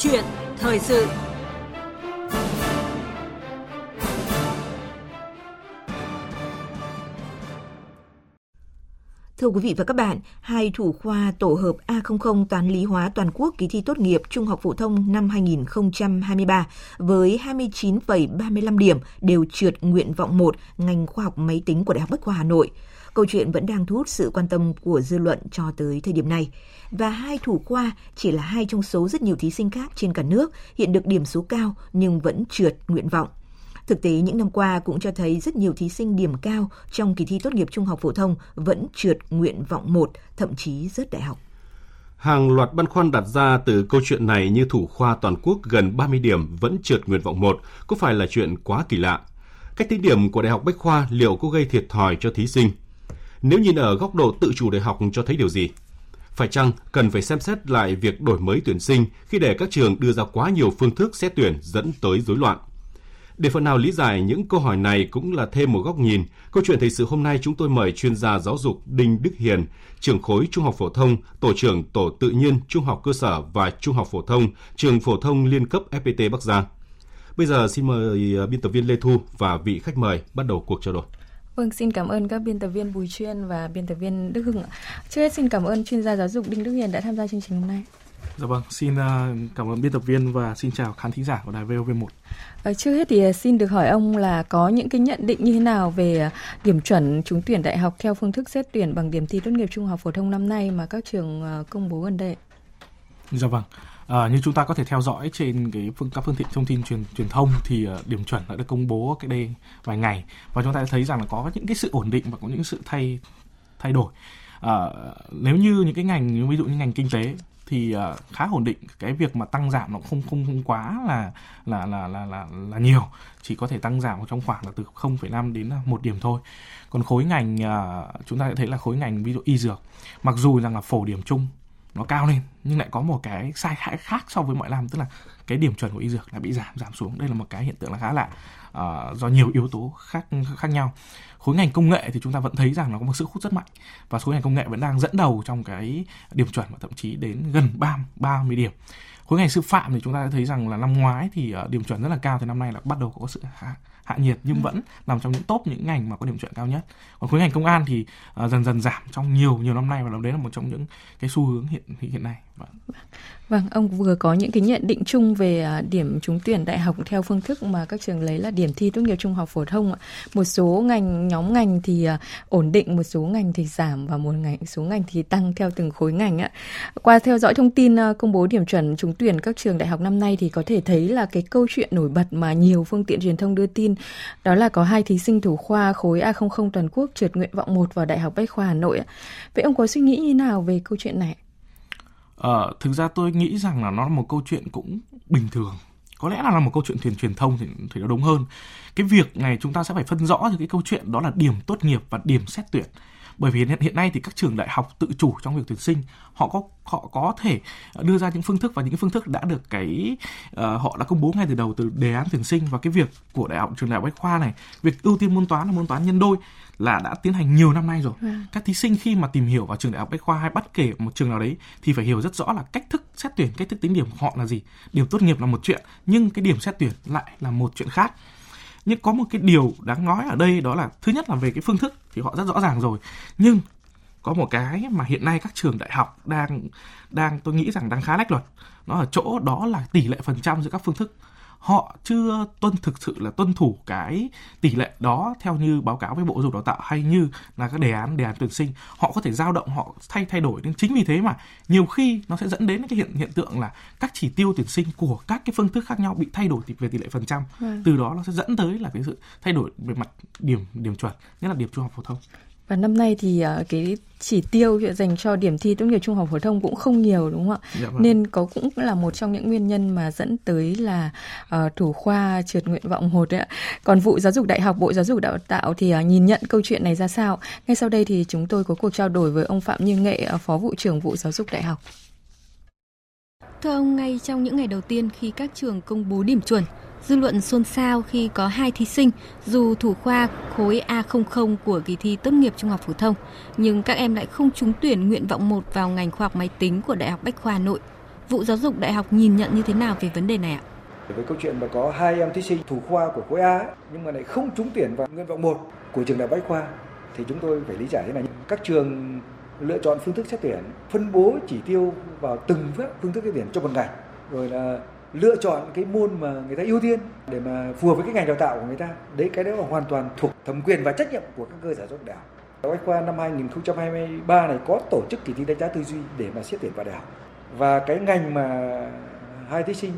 chuyện thời sự Thưa quý vị và các bạn, hai thủ khoa tổ hợp A00 toán lý hóa toàn quốc kỳ thi tốt nghiệp trung học phổ thông năm 2023 với 29,35 điểm đều trượt nguyện vọng 1 ngành khoa học máy tính của Đại học Bách khoa Hà Nội. Câu chuyện vẫn đang thu hút sự quan tâm của dư luận cho tới thời điểm này. Và hai thủ khoa chỉ là hai trong số rất nhiều thí sinh khác trên cả nước hiện được điểm số cao nhưng vẫn trượt nguyện vọng. Thực tế những năm qua cũng cho thấy rất nhiều thí sinh điểm cao trong kỳ thi tốt nghiệp trung học phổ thông vẫn trượt nguyện vọng 1, thậm chí rớt đại học. Hàng loạt băn khoăn đặt ra từ câu chuyện này như thủ khoa toàn quốc gần 30 điểm vẫn trượt nguyện vọng 1 có phải là chuyện quá kỳ lạ. Cách tính điểm của Đại học Bách Khoa liệu có gây thiệt thòi cho thí sinh? Nếu nhìn ở góc độ tự chủ đại học cho thấy điều gì? Phải chăng cần phải xem xét lại việc đổi mới tuyển sinh khi để các trường đưa ra quá nhiều phương thức xét tuyển dẫn tới rối loạn? Để phần nào lý giải những câu hỏi này cũng là thêm một góc nhìn, câu chuyện thời sự hôm nay chúng tôi mời chuyên gia giáo dục Đinh Đức Hiền, trưởng khối Trung học phổ thông, tổ trưởng tổ tự nhiên Trung học cơ sở và Trung học phổ thông, trường phổ thông liên cấp FPT Bắc Giang. Bây giờ xin mời biên tập viên Lê Thu và vị khách mời bắt đầu cuộc trao đổi. Vâng, xin cảm ơn các biên tập viên Bùi Chuyên và biên tập viên Đức Hưng. Trước hết xin cảm ơn chuyên gia giáo dục Đinh Đức Hiền đã tham gia chương trình hôm nay. Dạ vâng, xin à, cảm ơn biên tập viên và xin chào khán thính giả của đài VOV1. À, trước hết thì à, xin được hỏi ông là có những cái nhận định như thế nào về điểm chuẩn trúng tuyển đại học theo phương thức xét tuyển bằng điểm thi tốt nghiệp trung học phổ thông năm nay mà các trường công bố gần đây? Dạ vâng. À, như chúng ta có thể theo dõi trên cái phương các phương tiện thông tin truyền truyền thông thì uh, điểm chuẩn đã được công bố cái đây vài ngày và chúng ta thấy rằng là có những cái sự ổn định và có những sự thay thay đổi. À, nếu như những cái ngành ví dụ như ngành kinh tế thì uh, khá ổn định cái việc mà tăng giảm nó không không không quá là là là là là, là nhiều chỉ có thể tăng giảm trong khoảng là từ 0,5 đến một điểm thôi còn khối ngành uh, chúng ta sẽ thấy là khối ngành ví dụ y dược mặc dù rằng là phổ điểm chung nó cao lên nhưng lại có một cái sai hại khác so với mọi năm tức là cái điểm chuẩn của y dược là bị giảm giảm xuống. Đây là một cái hiện tượng là khá lạ uh, do nhiều yếu tố khác khác nhau. Khối ngành công nghệ thì chúng ta vẫn thấy rằng nó có một sức hút rất mạnh và khối ngành công nghệ vẫn đang dẫn đầu trong cái điểm chuẩn và thậm chí đến gần 30 30 điểm. Khối ngành sư phạm thì chúng ta thấy rằng là năm ngoái thì uh, điểm chuẩn rất là cao thì năm nay là bắt đầu có sự hạ, nhiệt nhưng ừ. vẫn nằm trong những top những ngành mà có điểm chuẩn cao nhất còn khối ngành công an thì uh, dần dần giảm trong nhiều nhiều năm nay và đấy là một trong những cái xu hướng hiện hiện nay vâng. Ông vừa có những cái nhận định chung về à, điểm trúng tuyển đại học theo phương thức mà các trường lấy là điểm thi tốt nghiệp trung học phổ thông. ạ. Một số ngành nhóm ngành thì à, ổn định, một số ngành thì giảm và một ngành số ngành thì tăng theo từng khối ngành ạ. Qua theo dõi thông tin à, công bố điểm chuẩn trúng tuyển các trường đại học năm nay thì có thể thấy là cái câu chuyện nổi bật mà nhiều phương tiện truyền thông đưa tin đó là có hai thí sinh thủ khoa khối A00 toàn quốc trượt nguyện vọng 1 vào Đại học Bách khoa Hà Nội. ạ. Vậy ông có suy nghĩ như nào về câu chuyện này? Ờ, thực ra tôi nghĩ rằng là nó là một câu chuyện cũng bình thường. Có lẽ là, là một câu chuyện truyền truyền thông thì thì nó đúng hơn. Cái việc này chúng ta sẽ phải phân rõ những cái câu chuyện đó là điểm tốt nghiệp và điểm xét tuyển bởi vì hiện, nay thì các trường đại học tự chủ trong việc tuyển sinh họ có họ có thể đưa ra những phương thức và những phương thức đã được cái uh, họ đã công bố ngay từ đầu từ đề án tuyển sinh và cái việc của đại học trường đại học bách khoa này việc ưu tiên môn toán là môn toán nhân đôi là đã tiến hành nhiều năm nay rồi. À. Các thí sinh khi mà tìm hiểu vào trường đại học bách khoa hay bất kể một trường nào đấy thì phải hiểu rất rõ là cách thức xét tuyển, cách thức tính điểm của họ là gì. Điểm tốt nghiệp là một chuyện, nhưng cái điểm xét tuyển lại là một chuyện khác nhưng có một cái điều đáng nói ở đây đó là, thứ nhất là về cái phương thức thì họ rất rõ ràng rồi. Nhưng có một cái mà hiện nay các trường đại học đang đang tôi nghĩ rằng đang khá lách luật. Nó ở chỗ đó là tỷ lệ phần trăm giữa các phương thức họ chưa tuân thực sự là tuân thủ cái tỷ lệ đó theo như báo cáo với bộ giáo dục đào tạo hay như là các đề án đề án tuyển sinh. Họ có thể dao động họ thay thay đổi. Nên chính vì thế mà nhiều khi nó sẽ dẫn đến cái hiện hiện tượng là các chỉ tiêu tuyển sinh của các cái phương thức khác nhau bị thay đổi về tỷ lệ phần trăm. Ừ. từ đó nó sẽ dẫn tới là cái sự thay đổi về mặt điểm điểm chuẩn nhất là điểm trung học phổ thông và năm nay thì uh, cái chỉ tiêu dành cho điểm thi tốt nghiệp trung học phổ thông cũng không nhiều đúng không ạ? Dạ vâng. Nên có cũng là một trong những nguyên nhân mà dẫn tới là uh, thủ khoa trượt nguyện vọng một đấy ạ. Còn vụ giáo dục đại học, Bộ Giáo dục Đào tạo thì uh, nhìn nhận câu chuyện này ra sao? Ngay sau đây thì chúng tôi có cuộc trao đổi với ông Phạm Như Nghệ, uh, Phó vụ trưởng vụ Giáo dục Đại học. Thưa ông, ngay trong những ngày đầu tiên khi các trường công bố điểm chuẩn, Dư luận xôn xao khi có hai thí sinh dù thủ khoa khối A00 của kỳ thi tốt nghiệp trung học phổ thông, nhưng các em lại không trúng tuyển nguyện vọng 1 vào ngành khoa học máy tính của Đại học Bách khoa Hà Nội. vụ giáo dục đại học nhìn nhận như thế nào về vấn đề này ạ? Với câu chuyện mà có hai em thí sinh thủ khoa của khối A nhưng mà lại không trúng tuyển vào nguyện vọng 1 của trường đại Bách khoa thì chúng tôi phải lý giải thế này. Các trường lựa chọn phương thức xét tuyển, phân bố chỉ tiêu vào từng phương thức xét tuyển cho một ngành, rồi là lựa chọn cái môn mà người ta ưu tiên để mà phù hợp với cái ngành đào tạo của người ta. Đấy cái đó là hoàn toàn thuộc thẩm quyền và trách nhiệm của các cơ sở giáo dục đại học. Bách khoa năm 2023 này có tổ chức kỳ thi đánh giá tư duy để mà xét tuyển vào đại học. Và cái ngành mà hai thí sinh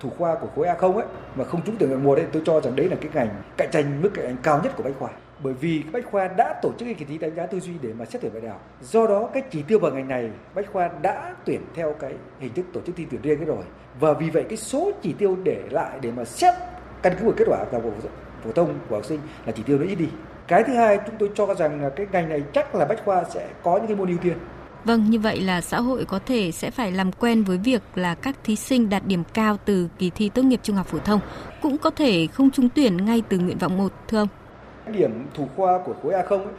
thủ khoa của khối A0 ấy mà không trúng tuyển vào một đấy, tôi cho rằng đấy là cái ngành cạnh tranh mức cạnh tranh cao nhất của Bách khoa bởi vì Bách Khoa đã tổ chức cái kỳ thi đánh giá tư duy để mà xét tuyển vào đại học. Do đó cái chỉ tiêu vào ngành này Bách Khoa đã tuyển theo cái hình thức tổ chức thi tuyển riêng cái rồi. Và vì vậy cái số chỉ tiêu để lại để mà xét căn cứ vào kết quả vào phổ thông của học sinh là chỉ tiêu nó ít đi. Cái thứ hai chúng tôi cho rằng là cái ngành này chắc là Bách Khoa sẽ có những cái môn ưu tiên. Vâng, như vậy là xã hội có thể sẽ phải làm quen với việc là các thí sinh đạt điểm cao từ kỳ thi tốt nghiệp trung học phổ thông cũng có thể không trúng tuyển ngay từ nguyện vọng 1 thưa ông điểm thủ khoa của khối A0 ấy,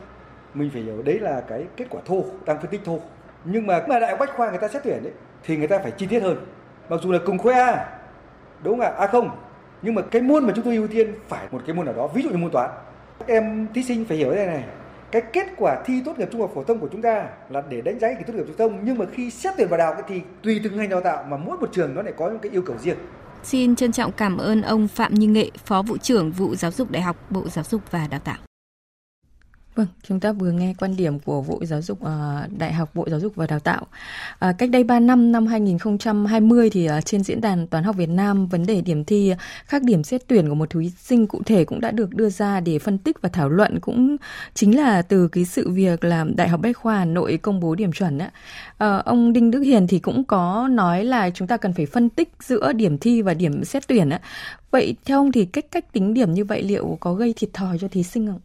mình phải hiểu đấy là cái kết quả thô, đang phân tích thô. Nhưng mà mà đại học bách khoa người ta xét tuyển ấy thì người ta phải chi tiết hơn. Mặc dù là cùng khối A, đúng không ạ? A0. Nhưng mà cái môn mà chúng tôi ưu tiên phải một cái môn nào đó, ví dụ như môn toán. Các em thí sinh phải hiểu thế này, cái kết quả thi tốt nghiệp trung học phổ thông của chúng ta là để đánh giá kỳ tốt nghiệp phổ thông nhưng mà khi xét tuyển vào đại học thì tùy từng ngành đào tạo mà mỗi một trường nó lại có những cái yêu cầu riêng Xin trân trọng cảm ơn ông Phạm Như Nghệ, Phó Vụ trưởng Vụ Giáo dục Đại học, Bộ Giáo dục và Đào tạo. Vâng, chúng ta vừa nghe quan điểm của Vụ Giáo dục ờ, Đại học Bộ Giáo dục và Đào tạo. Ờ, cách đây 3 năm, năm 2020 thì ờ, trên diễn đàn Toán học Việt Nam, vấn đề điểm thi khác điểm xét tuyển của một thí sinh cụ thể cũng đã được đưa ra để phân tích và thảo luận cũng chính là từ cái sự việc là Đại học Bách khoa Hà Nội công bố điểm chuẩn á. Ông Đinh Đức Hiền thì cũng có nói là chúng ta cần phải phân tích giữa điểm thi và điểm xét tuyển á. Vậy theo ông thì cách cách tính điểm như vậy liệu có gây thiệt thòi cho thí sinh không?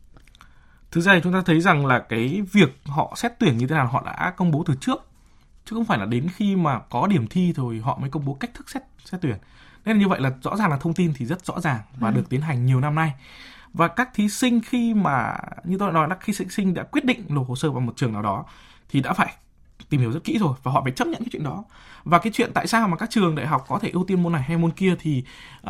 Thực ra thì chúng ta thấy rằng là cái việc họ xét tuyển như thế nào họ đã công bố từ trước chứ không phải là đến khi mà có điểm thi rồi họ mới công bố cách thức xét xét tuyển. Nên là như vậy là rõ ràng là thông tin thì rất rõ ràng và ừ. được tiến hành nhiều năm nay. Và các thí sinh khi mà như tôi nói là khi thí sinh đã quyết định nộp hồ sơ vào một trường nào đó thì đã phải tìm hiểu rất kỹ rồi và họ phải chấp nhận cái chuyện đó. Và cái chuyện tại sao mà các trường đại học có thể ưu tiên môn này hay môn kia thì uh,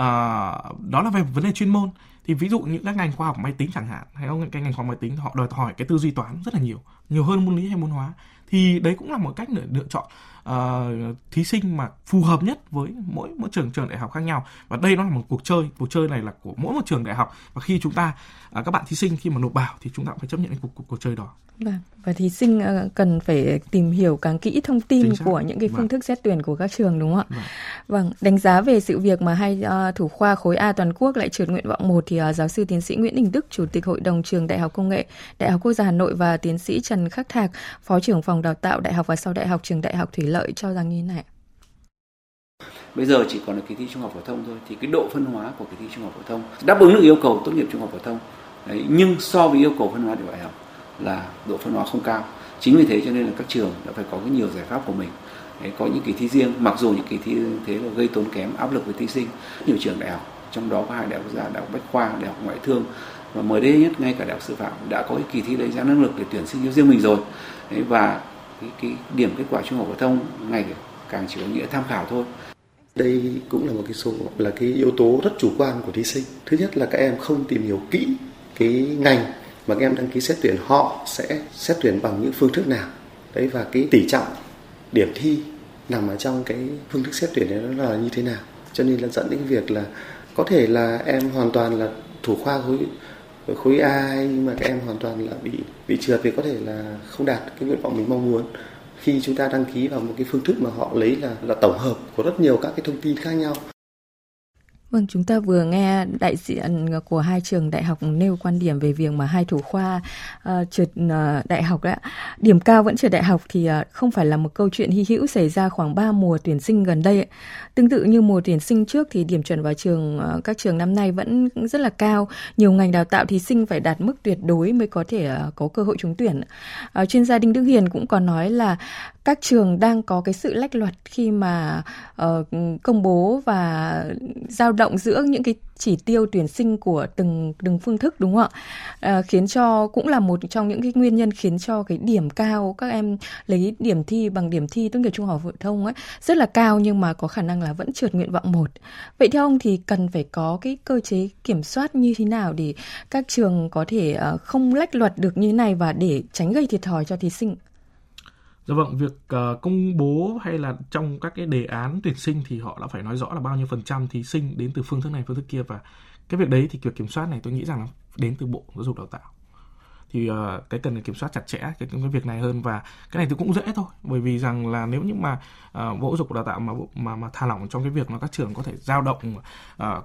đó là về vấn đề chuyên môn thì ví dụ những các ngành khoa học máy tính chẳng hạn hay những cái ngành khoa học máy tính họ đòi hỏi cái tư duy toán rất là nhiều nhiều hơn môn lý hay môn hóa thì đấy cũng là một cách để lựa chọn uh, thí sinh mà phù hợp nhất với mỗi mỗi trường trường đại học khác nhau và đây nó là một cuộc chơi cuộc chơi này là của mỗi một trường đại học và khi chúng ta uh, các bạn thí sinh khi mà nộp vào thì chúng ta cũng phải chấp nhận cuộc, cuộc cuộc chơi đó Vâng, và thí sinh uh, cần phải tìm hiểu càng kỹ thông tin của những cái phương vâng. thức xét tuyển của các trường đúng không ạ? Vâng. vâng, đánh giá về sự việc mà hai uh, thủ khoa khối A toàn quốc lại trượt nguyện vọng 1 thì uh, giáo sư tiến sĩ Nguyễn Đình Đức, chủ tịch Hội đồng trường Đại học Công nghệ Đại học Quốc gia Hà Nội và tiến sĩ Trần Khắc Thạc, phó trưởng phòng đào tạo Đại học và sau Đại học trường Đại học Thủy Lợi cho rằng như thế này. Bây giờ chỉ còn là kỳ thi trung học phổ thông thôi thì cái độ phân hóa của kỳ thi trung học phổ thông đáp ứng được yêu cầu tốt nghiệp trung học phổ thông. Đấy, nhưng so với yêu cầu phân hóa của đại học là độ phân hóa không cao chính vì thế cho nên là các trường đã phải có cái nhiều giải pháp của mình Đấy, có những kỳ thi riêng mặc dù những kỳ thi thế là gây tốn kém áp lực với thí sinh nhiều trường đại học trong đó có hai đại học gia đại học bách khoa đại học ngoại thương. Và mới đây nhất ngay cả đại học sư phạm đã có cái kỳ thi đánh giá năng lực để tuyển sinh cho riêng mình rồi. Đấy, và cái, cái điểm kết quả trung học phổ thông ngày càng chỉ có nghĩa tham khảo thôi. Đây cũng là một cái số là cái yếu tố rất chủ quan của thí sinh. Thứ nhất là các em không tìm hiểu kỹ cái ngành mà các em đăng ký xét tuyển họ sẽ xét tuyển bằng những phương thức nào. Đấy và cái tỷ trọng điểm thi nằm ở trong cái phương thức xét tuyển đấy nó là như thế nào. Cho nên là dẫn đến việc là có thể là em hoàn toàn là thủ khoa khối khối A, nhưng mà các em hoàn toàn là bị bị trượt vì có thể là không đạt cái nguyện vọng mình mong muốn. Khi chúng ta đăng ký vào một cái phương thức mà họ lấy là là tổng hợp của rất nhiều các cái thông tin khác nhau. Vâng, chúng ta vừa nghe đại diện ờ, của hai trường đại học nêu quan điểm về việc mà hai thủ khoa uh, trượt uh, đại học đã điểm cao vẫn trượt đại học thì uh, không phải là một câu chuyện hy hữu xảy ra khoảng 3 mùa tuyển sinh gần đây. Tương tự như mùa tuyển sinh trước thì điểm chuẩn vào trường uh, các trường năm nay vẫn rất là cao. Nhiều ngành đào tạo thí sinh phải đạt mức tuyệt đối mới có thể uh, có cơ hội trúng tuyển. Uh, chuyên gia Đinh Đức Hiền cũng có nói là các trường đang có cái sự lách luật khi mà uh, công bố và giao động giữa những cái chỉ tiêu tuyển sinh của từng từng phương thức đúng không ạ? À, khiến cho cũng là một trong những cái nguyên nhân khiến cho cái điểm cao các em lấy điểm thi bằng điểm thi tốt nghiệp trung học phổ thông ấy rất là cao nhưng mà có khả năng là vẫn trượt nguyện vọng một. Vậy theo ông thì cần phải có cái cơ chế kiểm soát như thế nào để các trường có thể ờ, không lách luật được như này và để tránh gây thiệt thòi cho thí sinh? Dạ vâng, việc uh, công bố hay là trong các cái đề án tuyển sinh thì họ đã phải nói rõ là bao nhiêu phần trăm thí sinh đến từ phương thức này, phương thức kia. Và cái việc đấy thì việc kiểm soát này tôi nghĩ rằng là đến từ Bộ Giáo dục Đào tạo. Thì uh, cái cần kiểm soát chặt chẽ cái, cái việc này hơn. Và cái này thì cũng dễ thôi bởi vì rằng là nếu như mà uh, bộ giáo dục đào tạo mà mà mà thả lỏng trong cái việc mà các trường có thể dao động uh,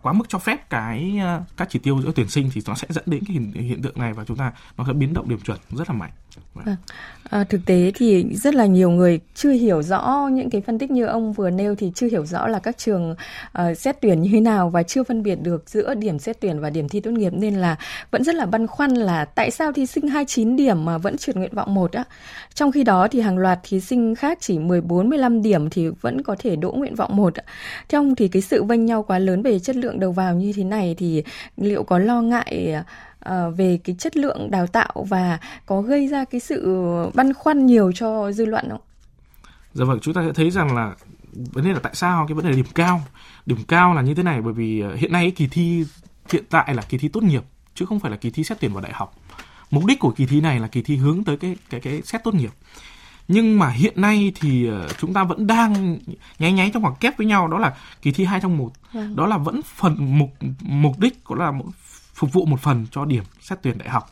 quá mức cho phép cái uh, các chỉ tiêu giữa tuyển sinh thì nó sẽ dẫn đến cái hiện, hiện tượng này và chúng ta nó sẽ biến động điểm chuẩn rất là mạnh. Vâng. À, thực tế thì rất là nhiều người chưa hiểu rõ những cái phân tích như ông vừa nêu thì chưa hiểu rõ là các trường uh, xét tuyển như thế nào và chưa phân biệt được giữa điểm xét tuyển và điểm thi tốt nghiệp nên là vẫn rất là băn khoăn là tại sao thí sinh 29 điểm mà vẫn trượt nguyện vọng một á. Trong khi đó thì hàng loạt thí sinh khác chỉ 14 15 điểm thì vẫn có thể đỗ nguyện vọng một. Theo ông thì cái sự vênh nhau quá lớn về chất lượng đầu vào như thế này thì liệu có lo ngại uh, về cái chất lượng đào tạo và có gây ra cái sự băn khoăn nhiều cho dư luận không? Dạ vâng, chúng ta sẽ thấy rằng là vấn đề là tại sao cái vấn đề điểm cao. Điểm cao là như thế này bởi vì ờ, hiện nay kỳ thi hiện tại là kỳ thi tốt nghiệp chứ không phải là kỳ thi xét tuyển vào đại học mục đích của kỳ thi này là kỳ thi hướng tới cái cái cái xét tốt nghiệp nhưng mà hiện nay thì ờ, chúng ta vẫn đang nháy nháy trong khoảng kép với nhau đó là kỳ thi hai trong một vâng. đó là vẫn phần mục mục đích cũng là một, phục vụ một phần cho điểm xét tuyển đại học.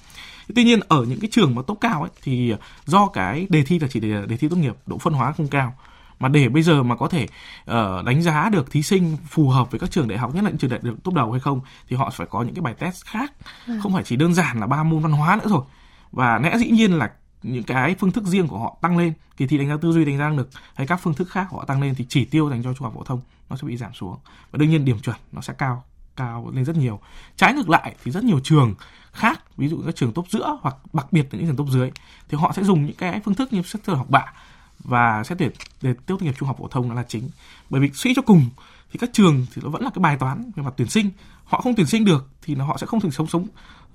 Tuy nhiên ở những cái trường mà tốt cao ấy thì do cái đề thi là chỉ đề, đề thi tốt nghiệp độ phân hóa không cao. Mà để bây giờ mà có thể uh, đánh giá được thí sinh phù hợp với các trường đại học nhất là những trường đại học tốt đầu hay không thì họ phải có những cái bài test khác. À. không phải chỉ đơn giản là ba môn văn hóa nữa rồi và lẽ dĩ nhiên là những cái phương thức riêng của họ tăng lên kỳ thi đánh giá tư duy đánh giá năng lực hay các phương thức khác họ tăng lên thì chỉ tiêu dành cho trung học phổ thông nó sẽ bị giảm xuống. Và đương nhiên điểm chuẩn nó sẽ cao cao lên rất nhiều. Trái ngược lại thì rất nhiều trường khác, ví dụ các trường tốt giữa hoặc đặc biệt là những trường tốt dưới, thì họ sẽ dùng những cái phương thức như xét tuyển học bạ và xét tuyển để tốt nghiệp trung học phổ thông đó là chính. Bởi vì suy cho cùng thì các trường thì nó vẫn là cái bài toán về mặt tuyển sinh. Họ không tuyển sinh được thì nó họ sẽ không thể sống sống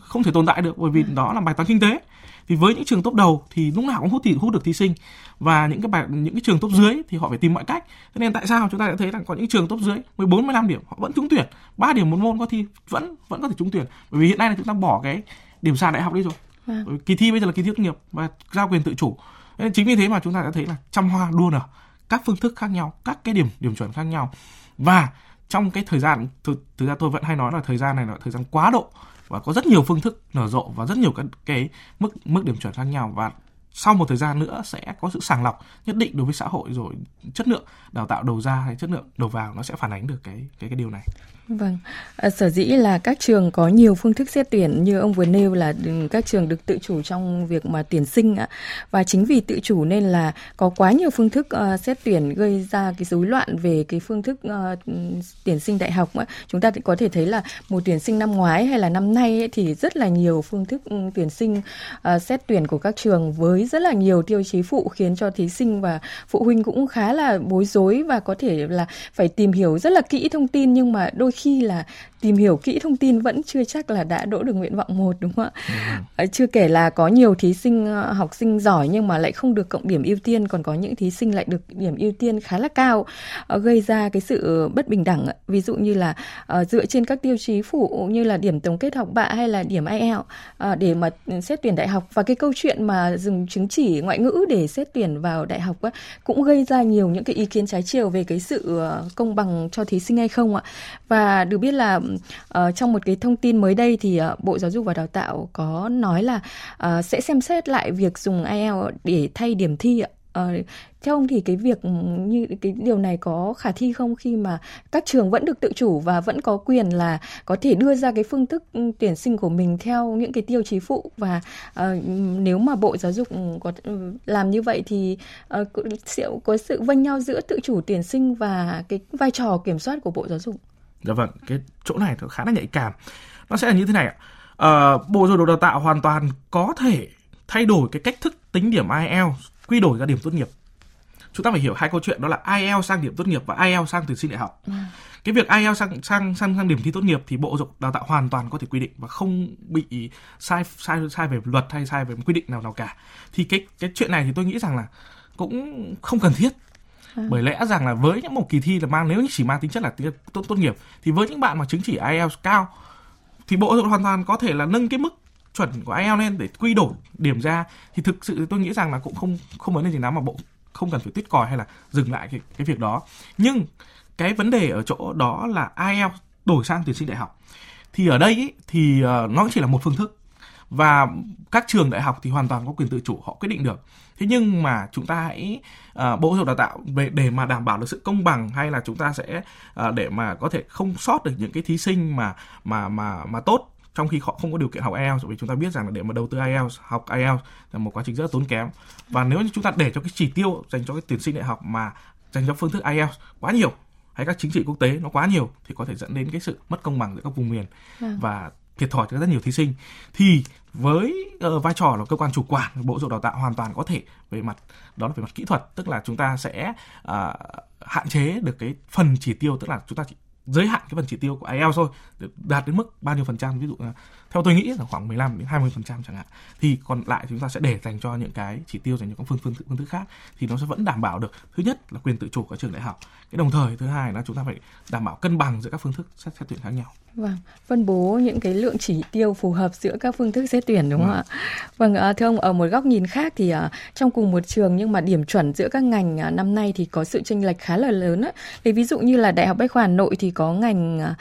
không thể tồn tại được bởi vì ừ. đó là bài toán kinh tế. Thì với những trường top đầu thì lúc nào cũng hút thì hút được thí sinh. Và những cái bài những cái trường top dưới thì họ phải tìm mọi cách. Cho nên tại sao chúng ta đã thấy là có những trường top dưới 14 15 điểm họ vẫn trúng tuyển. 3 điểm một môn có thi vẫn vẫn có thể trúng tuyển. Bởi vì hiện nay là chúng ta bỏ cái điểm sàn đại học đi rồi. À. kỳ thi bây giờ là kỳ thi tốt nghiệp và giao quyền tự chủ. Nên chính vì thế mà chúng ta đã thấy là trăm hoa đua nở. Các phương thức khác nhau các cái điểm điểm chuẩn khác nhau. Và trong cái thời gian thực, thực ra tôi vẫn hay nói là thời gian này là thời gian quá độ và có rất nhiều phương thức nở rộ và rất nhiều cái, cái mức mức điểm chuẩn khác nhau. Và sau một thời gian nữa sẽ có sự sàng lọc nhất định đối với xã hội rồi chất lượng đào tạo đầu ra hay chất lượng đầu vào nó sẽ phản ánh được cái cái cái điều này. Vâng, à, sở dĩ là các trường có nhiều phương thức xét tuyển như ông vừa nêu là ừ, các trường được tự chủ trong việc mà tuyển sinh ạ. Và chính vì tự chủ nên là có quá nhiều phương thức uh, xét tuyển gây ra cái rối loạn về cái phương thức uh, tuyển sinh đại học. Ạ. Chúng ta có thể thấy là một tuyển sinh năm ngoái hay là năm nay ấy, thì rất là nhiều phương thức ừ, tuyển sinh uh, xét tuyển của các trường với rất là nhiều tiêu chí phụ khiến cho thí sinh và phụ huynh cũng khá là bối rối và có thể là phải tìm hiểu rất là kỹ thông tin nhưng mà đôi khi là tìm hiểu kỹ thông tin vẫn chưa chắc là đã đỗ được nguyện vọng một đúng không ạ? Ừ. Chưa kể là có nhiều thí sinh ờ, học sinh giỏi nhưng mà lại không được cộng điểm ưu tiên, còn có những thí sinh lại được điểm ưu tiên khá là cao, ờ, gây ra cái sự bất bình đẳng. Ví dụ như là dựa trên các tiêu chí phụ như là điểm tổng kết học bạ hay là điểm IELTS để mà xét tuyển đại học và cái câu chuyện mà dùng chứng chỉ ngoại ngữ để xét tuyển vào đại học cũng gây ra nhiều những cái ý kiến trái chiều về cái sự công bằng cho thí sinh hay không ạ. Và được biết là uh, trong một cái thông tin mới đây thì uh, Bộ Giáo dục và Đào tạo có nói là uh, sẽ xem xét lại việc dùng IELTS để thay điểm thi ạ. Uh, theo ông thì cái việc như cái điều này có khả thi không khi mà các trường vẫn được tự chủ và vẫn có quyền là có thể đưa ra cái phương thức ừ, tuyển sinh của mình theo những cái tiêu chí phụ và uh, nếu mà bộ giáo dục có ừ, làm như vậy thì uh, sẽ có sự vênh nhau giữa tự chủ tuyển sinh và cái vai trò kiểm soát của bộ giáo dục Dạ vâng, cái chỗ này nó khá là nhạy cảm. Nó sẽ là như thế này ạ. À, Bộ Giáo dục Đào tạo hoàn toàn có thể thay đổi cái cách thức tính điểm IELTS quy đổi ra điểm tốt nghiệp. chúng ta phải hiểu hai câu chuyện đó là IELTS sang điểm tốt nghiệp và IELTS sang tuyển sinh đại học. Ừ. Cái việc IELTS sang sang sang sang điểm thi tốt nghiệp thì Bộ Giáo dục Đào tạo hoàn toàn có thể quy định và không bị sai sai sai về luật hay sai về quy định nào nào cả. Thì cái cái chuyện này thì tôi nghĩ rằng là cũng không cần thiết bởi lẽ rằng là với những một kỳ thi là mang nếu chỉ mang tính chất là tốt tốt nghiệp thì với những bạn mà chứng chỉ IELTS cao thì bộ dục hoàn toàn có thể là nâng cái mức chuẩn của IELTS lên để quy đổi điểm ra. Thì thực sự tôi nghĩ rằng là cũng không không vấn đề gì lắm mà bộ không cần phải tuyết còi hay là dừng lại cái cái việc đó. Nhưng cái vấn đề ở chỗ đó là IELTS đổi sang tuyển sinh đại học. Thì ở đây ý, thì ờ, nó chỉ là một phương thức và các trường đại học thì hoàn toàn có quyền tự chủ họ quyết định được. Thế nhưng mà chúng ta hãy uh, bộ giáo dục đào tạo về để mà đảm bảo được sự công bằng hay là chúng ta sẽ uh, để mà có thể không sót được những cái thí sinh mà mà mà mà tốt trong khi họ không có điều kiện học IELTS vì chúng ta biết rằng là để mà đầu tư IELTS học IELTS là một quá trình rất là tốn kém. Và nếu như chúng ta để cho cái chỉ tiêu dành cho cái tuyển sinh đại học mà dành cho phương thức IELTS quá nhiều hay các chính trị quốc tế nó quá nhiều thì có thể dẫn đến cái sự mất công bằng giữa các vùng miền. À. và thiệt thòi cho rất nhiều thí sinh. Thì với uh, vai trò là cơ quan chủ quản bộ dục đào tạo hoàn toàn có thể về mặt đó là về mặt kỹ thuật tức là chúng ta sẽ uh, hạn chế được cái phần chỉ tiêu tức là chúng ta chỉ giới hạn cái phần chỉ tiêu của IELTS thôi để đạt đến mức bao nhiêu phần trăm ví dụ là theo tôi nghĩ là khoảng 15 đến 20 phần trăm chẳng hạn thì còn lại chúng ta sẽ để dành cho những cái chỉ tiêu dành cho các phương phương phương thức khác thì nó sẽ vẫn đảm bảo được thứ nhất là quyền tự chủ của trường đại học cái đồng thời thứ hai là chúng ta phải đảm bảo cân bằng giữa các phương thức xét, xét tuyển khác nhau Vâng, phân bố những cái lượng chỉ tiêu phù hợp giữa các phương thức xét tuyển đúng không vâng. ạ? Vâng, ờ, thưa ông, ở một góc nhìn khác thì ờ, trong cùng một trường nhưng mà điểm chuẩn giữa các ngành ờ, năm nay thì có sự chênh lệch khá là lớn á. Lấy ví dụ như là Đại học Bách khoa Hà Nội thì có ngành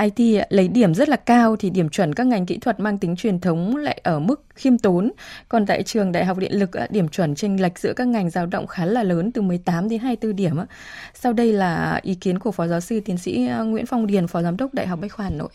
IT lấy điểm rất là cao thì điểm chuẩn các ngành kỹ kỹ thuật mang tính truyền thống lại ở mức khiêm tốn. Còn tại trường Đại học Điện lực điểm chuẩn chênh lệch giữa các ngành dao động khá là lớn từ 18 đến 24 điểm. Sau đây là ý kiến của Phó giáo sư tiến sĩ à, Nguyễn Phong Điền, Phó giám đốc Đại học Bách khoa Hà Nội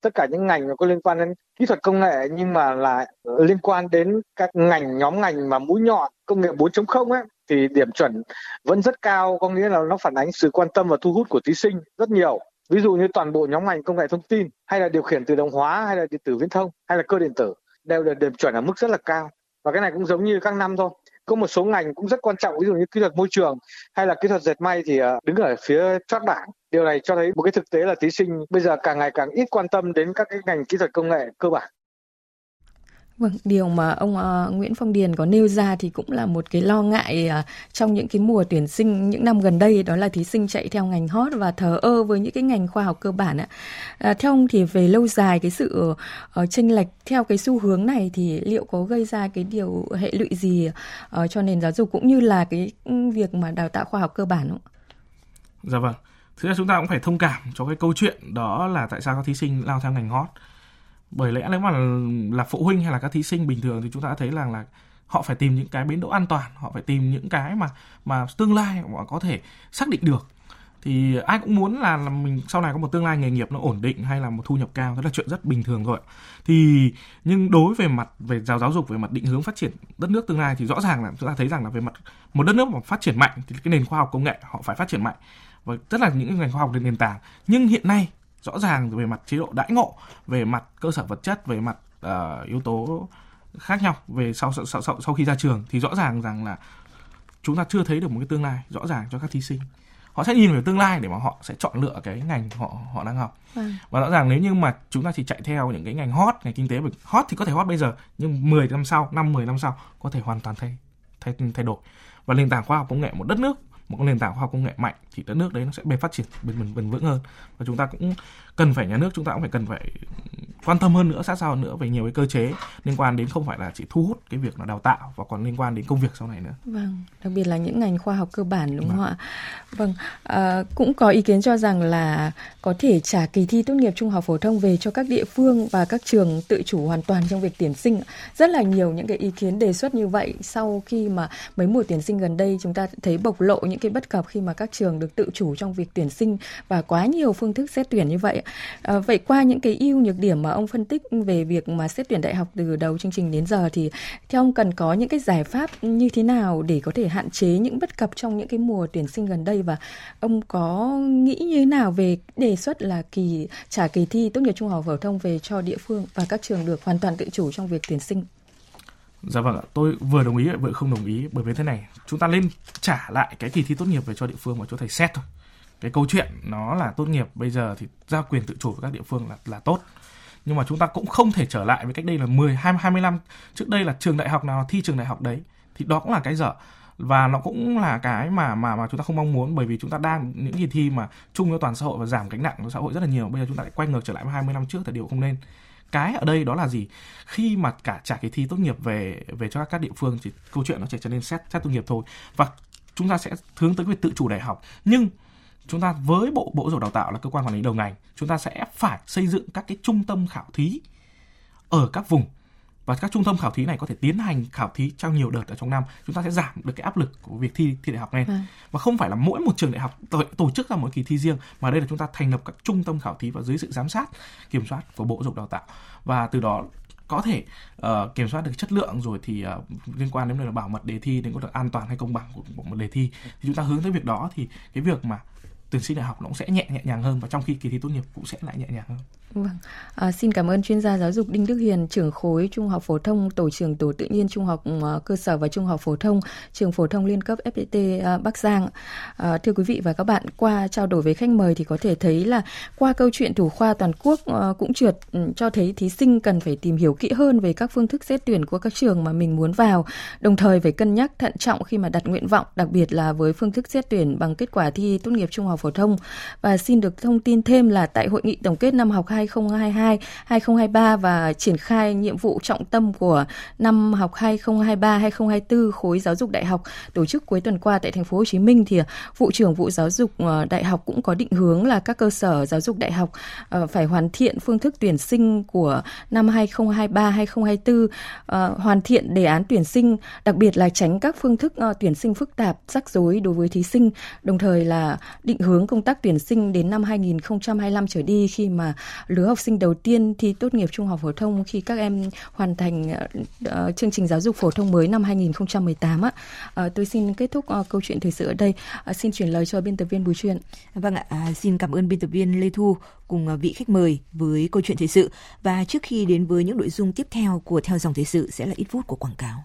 tất cả những ngành có liên quan đến kỹ thuật công nghệ nhưng mà là liên quan đến các ngành nhóm ngành mà mũi nhọn công nghệ 4.0 ấy thì điểm chuẩn vẫn rất cao có nghĩa là nó phản ánh sự quan tâm và thu hút của thí sinh rất nhiều ví dụ như toàn bộ nhóm ngành công nghệ thông tin, hay là điều khiển tự động hóa, hay là điện tử viễn thông, hay là cơ điện tử, đều được điểm chuẩn ở mức rất là cao. Và cái này cũng giống như các năm thôi. Có một số ngành cũng rất quan trọng, ví dụ như kỹ thuật môi trường, hay là kỹ thuật dệt may thì ờ, đứng ở phía chót bảng. Điều này cho thấy một cái thực tế là thí sinh bây giờ càng ngày càng ít quan tâm đến các cái ngành kỹ thuật công nghệ cơ bản. Vâng, điều mà ông uh, Nguyễn Phong Điền có nêu ra thì cũng là một cái lo ngại uh, trong những cái mùa tuyển sinh những năm gần đây đó là thí sinh chạy theo ngành hot và thờ ơ với những cái ngành khoa học cơ bản ạ. Uh, theo ông thì về lâu dài cái sự uh, chênh lệch theo cái xu hướng này thì liệu có gây ra cái điều hệ lụy gì uh, cho nền giáo dục cũng như là cái ừ, việc mà đào tạo khoa học cơ bản không? Dạ vâng. Thực ra chúng ta cũng phải thông cảm cho cái câu chuyện đó là tại sao các thí sinh lao theo ngành hot bởi lẽ nếu mà là, là phụ huynh hay là các thí sinh bình thường thì chúng ta thấy rằng là, là họ phải tìm những cái bến đỗ an toàn họ phải tìm những cái mà mà tương lai họ có thể xác định được. Thì ai cũng muốn là, là mình sau này có một tương lai nghề nghiệp nó ổn định hay là một thu nhập cao đó là chuyện rất bình thường rồi thì nhưng đối về mặt về giáo giáo dục về mặt định hướng phát triển đất nước tương lai thì rõ ràng là chúng ta thấy rằng là về mặt một đất nước mà phát triển mạnh thì cái nền khoa học công nghệ họ phải phát triển mạnh. Và rất là những ngành khoa học nền tảng. Nhưng hiện nay rõ ràng về mặt chế độ đãi ngộ về mặt cơ sở vật chất về mặt uh, yếu tố khác nhau. Về sau, sau sau sau khi ra trường thì rõ ràng rằng là chúng ta chưa thấy được một cái tương lai rõ ràng cho các thí sinh. Họ sẽ nhìn về tương lai để mà họ sẽ chọn lựa cái ngành họ họ đang học. À. và rõ ràng nếu như mà chúng ta chỉ chạy theo những cái ngành hot ngành kinh tế hot thì có thể hot bây giờ nhưng 10 năm sau năm 10 năm sau có thể hoàn toàn thay thay thay đổi. Và nền tảng khoa học công nghệ một đất nước một cái nền tảng khoa học công nghệ mạnh thì đất nước đấy nó sẽ bền phát triển bền bền, bền vững hơn. Và chúng ta cũng cần phải nhà nước chúng ta cũng phải cần phải quan tâm hơn nữa sát sao hơn nữa về nhiều cái cơ chế liên quan đến không phải là chỉ thu hút cái việc là đào tạo và còn liên quan đến công việc sau này nữa. Vâng, đặc biệt là những ngành khoa học cơ bản đúng vâng. không ạ? Vâng, à, cũng có ý kiến cho rằng là có thể trả kỳ thi tốt nghiệp trung học phổ thông về cho các địa phương và các trường tự chủ hoàn toàn trong việc tuyển sinh. Rất là nhiều những cái ý kiến đề xuất như vậy sau khi mà mấy mùa tuyển sinh gần đây chúng ta thấy bộc lộ những cái bất cập khi mà các trường được tự chủ trong việc tuyển sinh và quá nhiều phương thức xét tuyển như vậy. À, vậy qua những cái ưu nhược điểm mà ông phân tích về việc mà xét tuyển đại học từ đầu chương trình đến giờ thì theo ông cần có những cái giải pháp như thế nào để có thể hạn chế những bất cập trong những cái mùa tuyển sinh gần đây và ông có nghĩ như thế nào về đề xuất là kỳ trả kỳ thi tốt nghiệp trung học phổ thông về cho địa phương và các trường được hoàn toàn tự chủ trong việc tuyển sinh? Dạ vâng ạ, tôi vừa đồng ý vừa không đồng ý bởi vì thế này, chúng ta nên trả lại cái kỳ thi tốt nghiệp về cho địa phương và cho thầy xét thôi. Cái câu chuyện nó là tốt nghiệp bây giờ thì giao quyền tự chủ với các địa phương là là tốt. Nhưng mà chúng ta cũng không thể trở lại với cách đây là 10 20 20 năm trước đây là trường đại học nào thi trường đại học đấy, thì đó cũng là cái dở. Và nó cũng là cái mà mà mà chúng ta không mong muốn, bởi vì chúng ta đang, những kỳ thi mà chung cho toàn xã hội và giảm gánh nặng của xã hội rất là nhiều, bây giờ chúng ta lại quay ngược trở lại 20 năm trước, thì điều không nên. Cái ở đây đó là gì? Khi mà cả trả kỳ thi tốt nghiệp về về cho các địa phương, thì câu chuyện nó chỉ trở nên xét xét tốt nghiệp thôi. Và chúng ta sẽ hướng tới việc tự chủ đại học. Nhưng chúng ta với bộ bộ dục đào tạo là cơ quan quản lý đầu ngành chúng ta sẽ phải xây dựng các cái trung tâm khảo thí ở các vùng. Và các trung tâm khảo thí này có thể tiến hành khảo thí trong nhiều đợt ở trong năm. Chúng ta sẽ giảm được cái áp lực của việc thi thi đại học lên à. và không phải là mỗi một trường đại học tổ, tổ chức ra một kỳ thi riêng mà đây là chúng ta thành lập các trung tâm khảo thí và dưới sự giám sát kiểm soát của bộ dục đào tạo. Và từ đó có thể uh, kiểm soát được chất lượng rồi thì uh, liên quan đến là bảo mật đề thi đến có được an toàn hay công bằng của, của một đề thi. Thì chúng ta hướng tới việc đó thì cái việc mà tuyển sinh đại học nó cũng sẽ nhẹ nhẹ nhàng hơn và trong khi kỳ thi tốt nghiệp cũng sẽ lại nhẹ nhàng hơn. Vâng. À, xin cảm ơn chuyên gia giáo dục Đinh Đức Hiền, trưởng khối Trung học phổ thông, tổ trưởng tổ tự nhiên Trung học uh, cơ sở và Trung học phổ thông, trường phổ thông liên cấp FPT uh, à, Bắc Giang. À, thưa quý vị và các bạn, qua trao đổi với khách mời thì có thể thấy là qua câu chuyện thủ khoa toàn quốc uh, cũng trượt um, cho thấy thí sinh cần phải tìm hiểu kỹ hơn về các phương thức xét tuyển của các trường mà mình muốn vào, đồng thời phải cân nhắc thận trọng khi mà đặt nguyện vọng, đặc biệt là với phương thức xét tuyển bằng kết quả thi tốt nghiệp trung học phổ thông. Và xin được thông tin thêm là tại hội nghị tổng kết năm học 2022 2023 và triển khai nhiệm vụ trọng tâm của năm học 2023-2024 khối giáo dục đại học tổ chức cuối tuần qua tại thành phố Hồ Chí Minh thì, vụ trưởng vụ giáo dục ờ, đại học cũng có định hướng là các cơ sở giáo dục đại học ờ, phải hoàn thiện phương thức tuyển sinh của năm 2023-2024 ờ, hoàn thiện đề án tuyển sinh, đặc biệt là tránh các phương thức tuyển sinh phức tạp, rắc rối đối với thí sinh, đồng thời là định hướng công tác tuyển sinh đến năm 2025 trở đi khi mà lứa học sinh đầu tiên thi tốt nghiệp trung học phổ thông khi các em hoàn thành uh, chương trình giáo dục phổ thông mới năm 2018 á. Uh, tôi xin kết thúc uh, câu chuyện thời sự ở đây. Uh, xin chuyển lời cho biên tập viên Bùi Truyền. Vâng ạ, à, xin cảm ơn biên tập viên Lê Thu cùng vị khách mời với câu chuyện thời sự và trước khi đến với những nội dung tiếp theo của theo dòng thời sự sẽ là ít phút của quảng cáo.